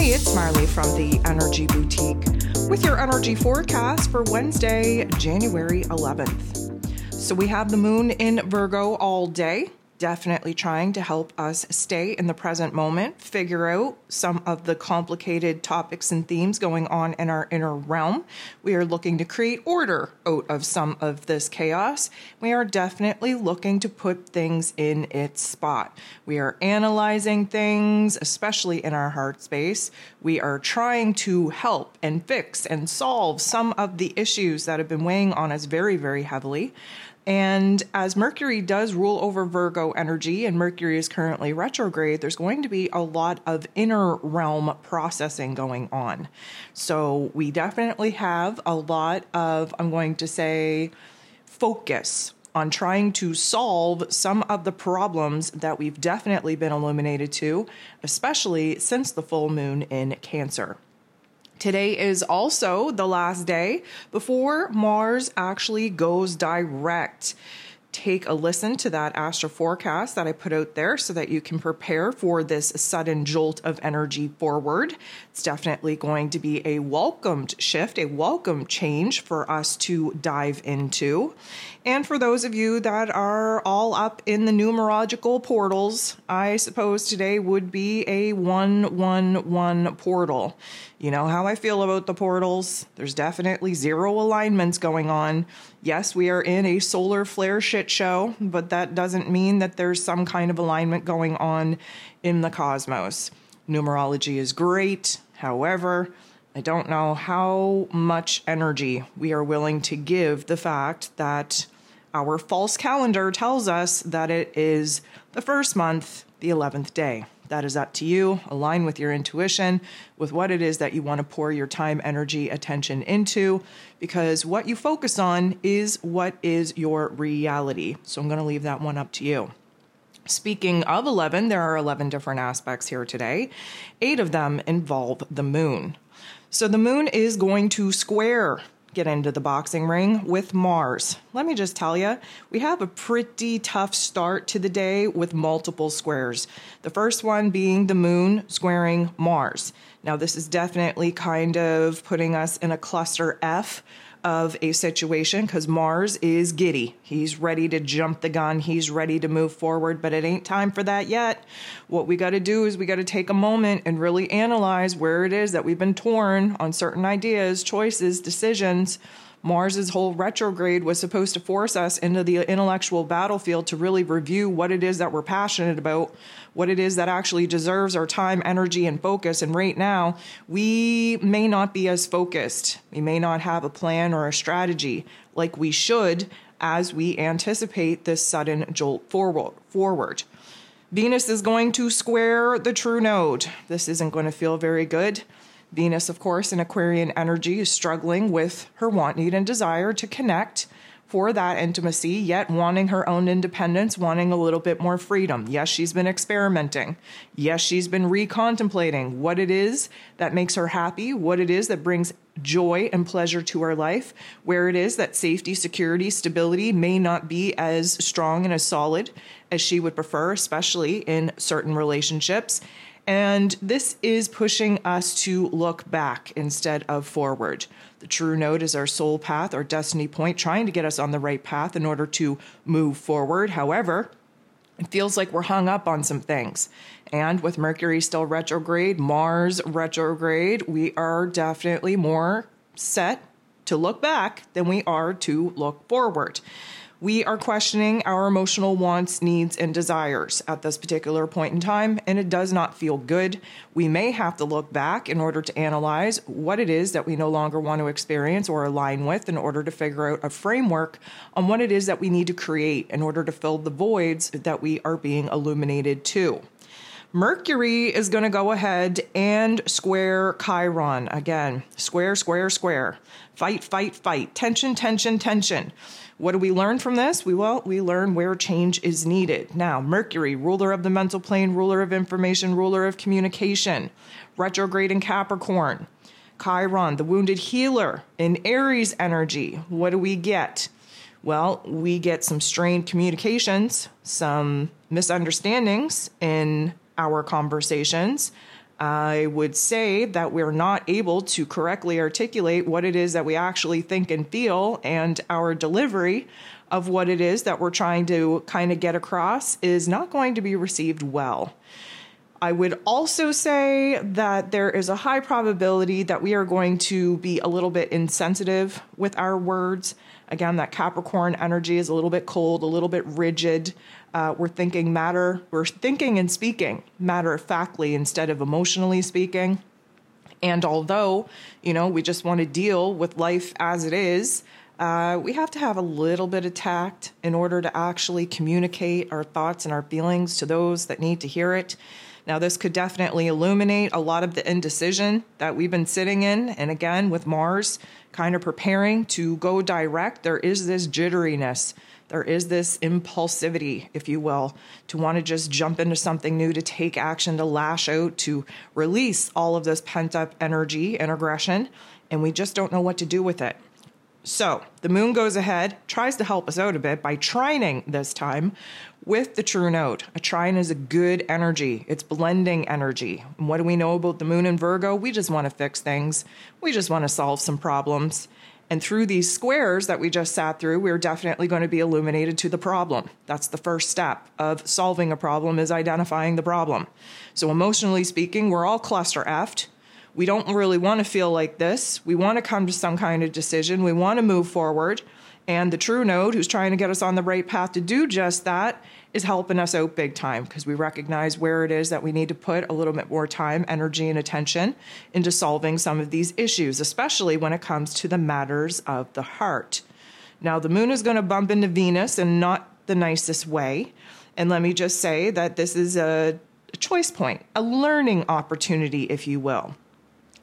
Hey, it's Marley from the Energy Boutique with your energy forecast for Wednesday, January 11th. So we have the moon in Virgo all day definitely trying to help us stay in the present moment, figure out some of the complicated topics and themes going on in our inner realm. We are looking to create order out of some of this chaos. We are definitely looking to put things in its spot. We are analyzing things, especially in our heart space. We are trying to help and fix and solve some of the issues that have been weighing on us very, very heavily. And as Mercury does rule over Virgo energy and Mercury is currently retrograde, there's going to be a lot of inner realm processing going on. So we definitely have a lot of, I'm going to say, focus on trying to solve some of the problems that we've definitely been illuminated to, especially since the full moon in Cancer. Today is also the last day before Mars actually goes direct take a listen to that astro forecast that I put out there so that you can prepare for this sudden jolt of energy forward. It's definitely going to be a welcomed shift, a welcome change for us to dive into. And for those of you that are all up in the numerological portals, I suppose today would be a 111 portal. You know how I feel about the portals. There's definitely zero alignments going on. Yes, we are in a solar flare shit show, but that doesn't mean that there's some kind of alignment going on in the cosmos. Numerology is great. However, I don't know how much energy we are willing to give the fact that our false calendar tells us that it is the first month, the 11th day. That is up to you. Align with your intuition, with what it is that you want to pour your time, energy, attention into, because what you focus on is what is your reality. So I'm going to leave that one up to you. Speaking of 11, there are 11 different aspects here today. Eight of them involve the moon. So the moon is going to square get into the boxing ring with Mars. Let me just tell you, we have a pretty tough start to the day with multiple squares. The first one being the moon squaring Mars. Now, this is definitely kind of putting us in a cluster F of a situation because Mars is giddy. He's ready to jump the gun, he's ready to move forward, but it ain't time for that yet. What we got to do is we got to take a moment and really analyze where it is that we've been torn on certain ideas, choices, decisions Mars's whole retrograde was supposed to force us into the intellectual battlefield to really review what it is that we're passionate about, what it is that actually deserves our time, energy, and focus. And right now, we may not be as focused. We may not have a plan or a strategy like we should as we anticipate this sudden jolt forward. forward. Venus is going to square the true node. This isn't going to feel very good. Venus, of course, in Aquarian energy, is struggling with her want, need, and desire to connect for that intimacy, yet wanting her own independence, wanting a little bit more freedom. Yes, she's been experimenting. Yes, she's been recontemplating what it is that makes her happy, what it is that brings joy and pleasure to her life, where it is that safety, security, stability may not be as strong and as solid as she would prefer, especially in certain relationships. And this is pushing us to look back instead of forward. The true node is our soul path, our destiny point, trying to get us on the right path in order to move forward. However, it feels like we're hung up on some things. And with Mercury still retrograde, Mars retrograde, we are definitely more set to look back than we are to look forward we are questioning our emotional wants, needs, and desires at this particular point in time, and it does not feel good. We may have to look back in order to analyze what it is that we no longer want to experience or align with in order to figure out a framework on what it is that we need to create in order to fill the voids that we are being illuminated to. Mercury is going to go ahead and square Chiron again. Square, square, square. Fight, fight, fight. Tension, tension, tension. What do we learn from this? We well, we learn where change is needed. Now, Mercury, ruler of the mental plane, ruler of information, ruler of communication, retrograde in Capricorn. Chiron, the wounded healer in Aries energy. What do we get? Well, we get some strained communications, some misunderstandings in our conversations, I would say that we're not able to correctly articulate what it is that we actually think and feel, and our delivery of what it is that we're trying to kind of get across is not going to be received well. I would also say that there is a high probability that we are going to be a little bit insensitive with our words. Again, that Capricorn energy is a little bit cold, a little bit rigid. Uh, we're thinking matter, we're thinking and speaking matter of factly instead of emotionally speaking. And although, you know, we just want to deal with life as it is, uh, we have to have a little bit of tact in order to actually communicate our thoughts and our feelings to those that need to hear it. Now, this could definitely illuminate a lot of the indecision that we've been sitting in. And again, with Mars kind of preparing to go direct, there is this jitteriness. There is this impulsivity, if you will, to want to just jump into something new, to take action, to lash out, to release all of this pent up energy and aggression. And we just don't know what to do with it. So the moon goes ahead, tries to help us out a bit by trining this time with the true node. A trine is a good energy, it's blending energy. And what do we know about the moon in Virgo? We just want to fix things, we just want to solve some problems. And through these squares that we just sat through, we're definitely going to be illuminated to the problem. That's the first step of solving a problem is identifying the problem. So emotionally speaking, we're all cluster effed we don't really want to feel like this. We want to come to some kind of decision. We want to move forward. And the true node, who's trying to get us on the right path to do just that, is helping us out big time because we recognize where it is that we need to put a little bit more time, energy, and attention into solving some of these issues, especially when it comes to the matters of the heart. Now, the moon is going to bump into Venus in not the nicest way. And let me just say that this is a choice point, a learning opportunity, if you will.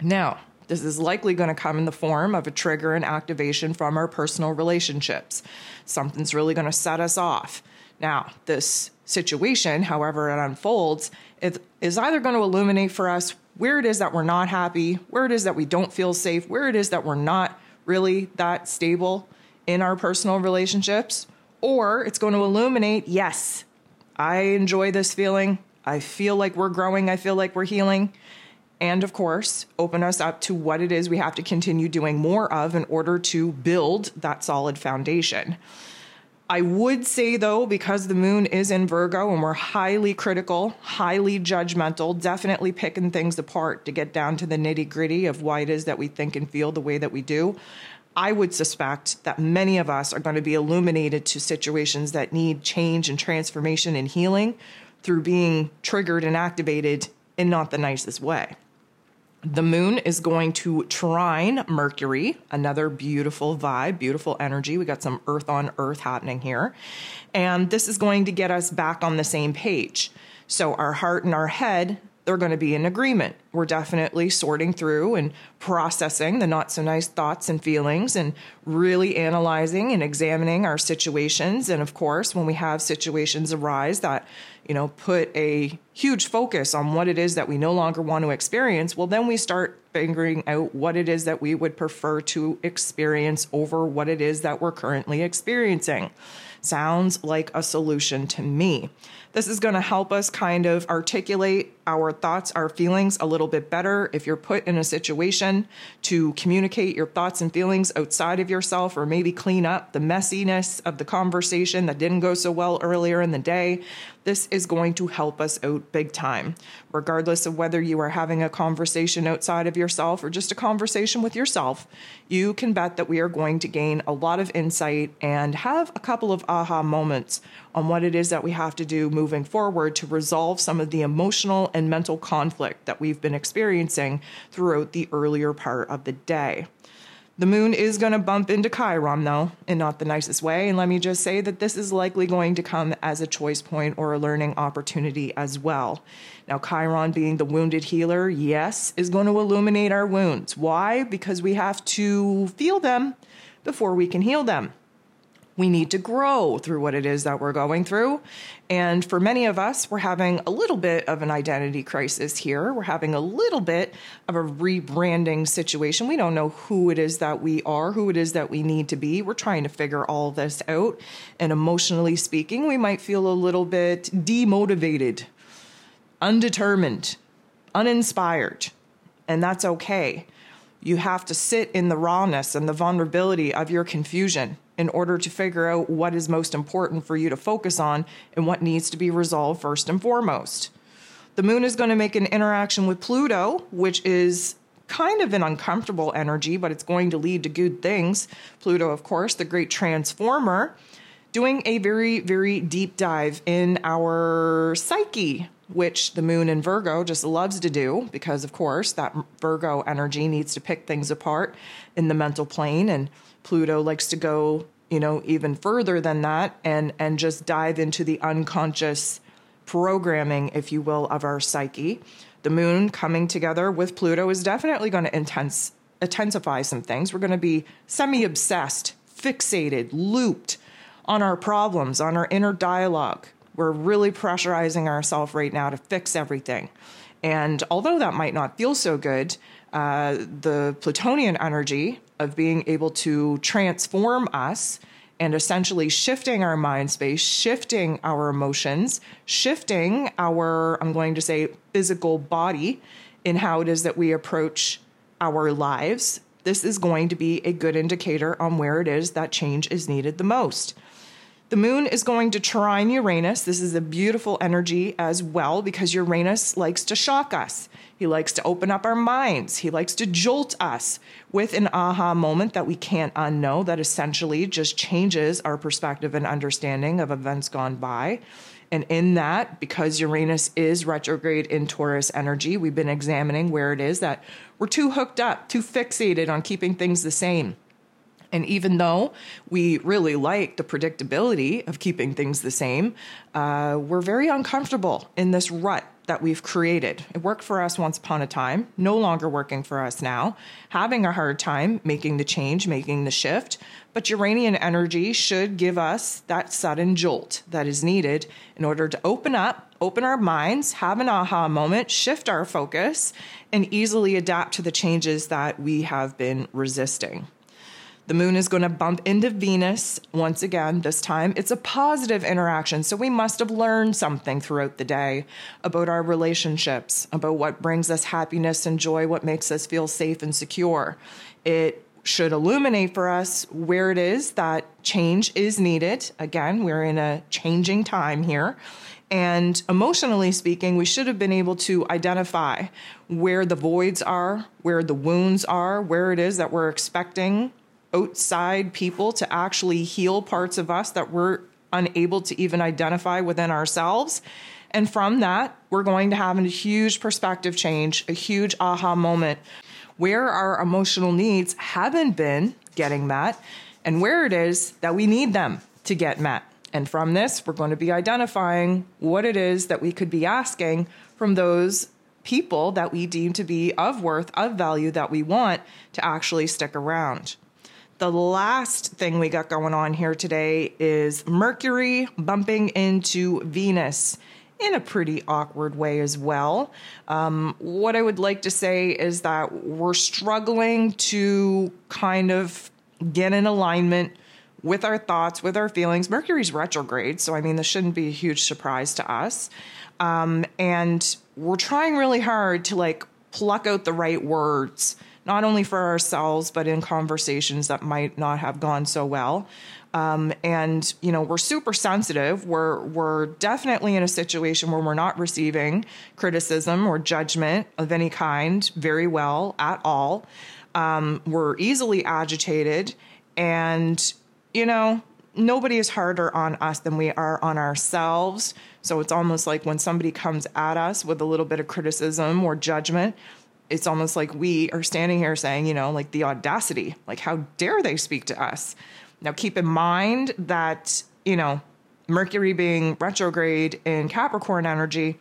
Now, this is likely going to come in the form of a trigger and activation from our personal relationships. Something's really going to set us off. Now, this situation, however it unfolds, it is either going to illuminate for us where it is that we're not happy, where it is that we don't feel safe, where it is that we're not really that stable in our personal relationships, or it's going to illuminate yes, I enjoy this feeling. I feel like we're growing. I feel like we're healing and of course, open us up to what it is we have to continue doing more of in order to build that solid foundation. I would say, though, because the moon is in Virgo and we're highly critical, highly judgmental, definitely picking things apart to get down to the nitty gritty of why it is that we think and feel the way that we do. I would suspect that many of us are going to be illuminated to situations that need change and transformation and healing through being triggered and activated in not the nicest way. The moon is going to trine Mercury, another beautiful vibe, beautiful energy. We got some earth on earth happening here. And this is going to get us back on the same page. So our heart and our head they're going to be in agreement. We're definitely sorting through and processing the not so nice thoughts and feelings and really analyzing and examining our situations. And of course, when we have situations arise that, you know, put a huge focus on what it is that we no longer want to experience, well, then we start figuring out what it is that we would prefer to experience over what it is that we're currently experiencing. Sounds like a solution to me. This is going to help us kind of articulate our thoughts, our feelings a little bit better. If you're put in a situation to communicate your thoughts and feelings outside of yourself, or maybe clean up the messiness of the conversation that didn't go so well earlier in the day, this is going to help us out big time. Regardless of whether you are having a conversation outside of yourself or just a conversation with yourself, you can bet that we are going to gain a lot of insight and have a couple of aha moments on what it is that we have to do moving forward to resolve some of the emotional and mental conflict that we've been experiencing throughout the earlier part of the day. The moon is going to bump into Chiron, though, in not the nicest way. And let me just say that this is likely going to come as a choice point or a learning opportunity as well. Now, Chiron, being the wounded healer, yes, is going to illuminate our wounds. Why? Because we have to feel them before we can heal them we need to grow through what it is that we're going through. And for many of us, we're having a little bit of an identity crisis here. We're having a little bit of a rebranding situation. We don't know who it is that we are, who it is that we need to be. We're trying to figure all this out. And emotionally speaking, we might feel a little bit demotivated, undetermined, uninspired, and that's okay. You have to sit in the rawness and the vulnerability of your confusion in order to figure out what is most important for you to focus on and what needs to be resolved first and foremost. The moon is going to make an interaction with Pluto, which is kind of an uncomfortable energy, but it's going to lead to good things. Pluto, of course, the great transformer, doing a very, very deep dive in our psyche, which the moon in Virgo just loves to do because, of course, that Virgo energy needs to pick things apart in the mental plane. And Pluto likes to go, you know, even further than that and, and just dive into the unconscious programming, if you will, of our psyche. The moon coming together with Pluto is definitely going to intense, intensify some things. We're going to be semi obsessed, fixated, looped on our problems, on our inner dialogue. We're really pressurizing ourselves right now to fix everything. And although that might not feel so good, uh, the Plutonian energy of being able to transform us and essentially shifting our mind space, shifting our emotions, shifting our, I'm going to say, physical body in how it is that we approach our lives. This is going to be a good indicator on where it is that change is needed the most. The moon is going to trine Uranus. This is a beautiful energy as well because Uranus likes to shock us. He likes to open up our minds. He likes to jolt us with an aha moment that we can't unknow, that essentially just changes our perspective and understanding of events gone by. And in that, because Uranus is retrograde in Taurus energy, we've been examining where it is that we're too hooked up, too fixated on keeping things the same and even though we really like the predictability of keeping things the same, uh, we're very uncomfortable in this rut that we've created. It worked for us once upon a time, no longer working for us now, having a hard time making the change, making the shift. But Uranian energy should give us that sudden jolt that is needed in order to open up, open our minds, have an aha moment, shift our focus, and easily adapt to the changes that we have been resisting. The moon is going to bump into Venus once again this time. It's a positive interaction, so we must have learned something throughout the day about our relationships, about what brings us happiness and joy, what makes us feel safe and secure. It should illuminate for us where it is that change is needed. Again, we're in a changing time here. And emotionally speaking, we should have been able to identify where the voids are, where the wounds are, where it is that we're expecting outside people to actually heal parts of us that we're unable to even identify within ourselves. And from that, we're going to have a huge perspective change, a huge aha moment where our emotional needs haven't been getting met and where it is that we need them to get met. And from this, we're going to be identifying what it is that we could be asking from those people that we deem to be of worth, of value, that we want to actually stick around. The last thing we got going on here today is Mercury bumping into Venus in a pretty awkward way as well. Um, what I would like to say is that we're struggling to kind of get in alignment with our thoughts, with our feelings. Mercury's retrograde, so I mean, this shouldn't be a huge surprise to us. Um, and we're trying really hard to like pluck out the right words not only for ourselves, but in conversations that might not have gone so well. Um, and you know we're super sensitive. We're we're definitely in a situation where we're not receiving criticism or judgment of any kind very well at all. Um, we're easily agitated, and you know nobody is harder on us than we are on ourselves. So it's almost like when somebody comes at us with a little bit of criticism or judgment, it's almost like we are standing here saying, you know, like the audacity, like how dare they speak to us? Now, keep in mind that, you know, Mercury being retrograde in Capricorn energy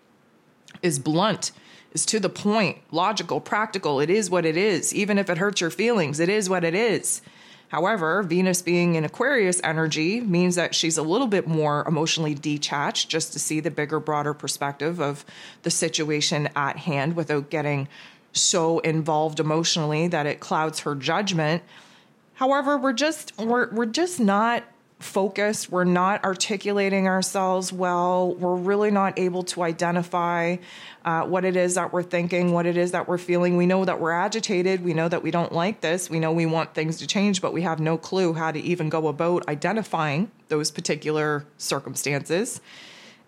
is blunt, is to the point, logical, practical. It is what it is. Even if it hurts your feelings, it is what it is. However, Venus being in Aquarius energy means that she's a little bit more emotionally detached just to see the bigger, broader perspective of the situation at hand without getting so involved emotionally that it clouds her judgment. However, we're just we're we're just not focused, we're not articulating ourselves well, we're really not able to identify uh, what it is that we're thinking, what it is that we're feeling. We know that we're agitated, we know that we don't like this, we know we want things to change, but we have no clue how to even go about identifying those particular circumstances.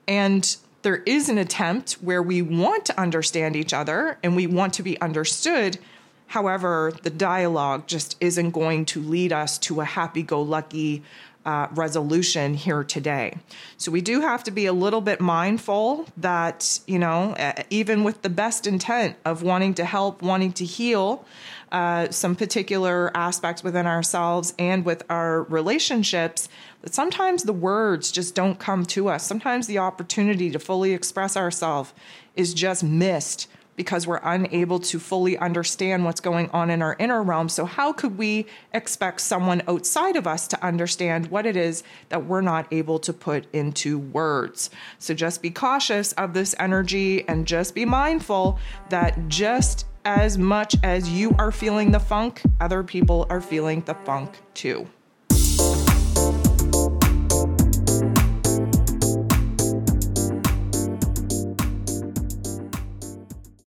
And there is an attempt where we want to understand each other and we want to be understood. However, the dialogue just isn't going to lead us to a happy go lucky uh, resolution here today. So we do have to be a little bit mindful that, you know, even with the best intent of wanting to help, wanting to heal uh, some particular aspects within ourselves and with our relationships, that sometimes the words just don't come to us. Sometimes the opportunity to fully express ourselves is just missed because we're unable to fully understand what's going on in our inner realm. So, how could we expect someone outside of us to understand what it is that we're not able to put into words? So, just be cautious of this energy and just be mindful that just as much as you are feeling the funk, other people are feeling the funk too.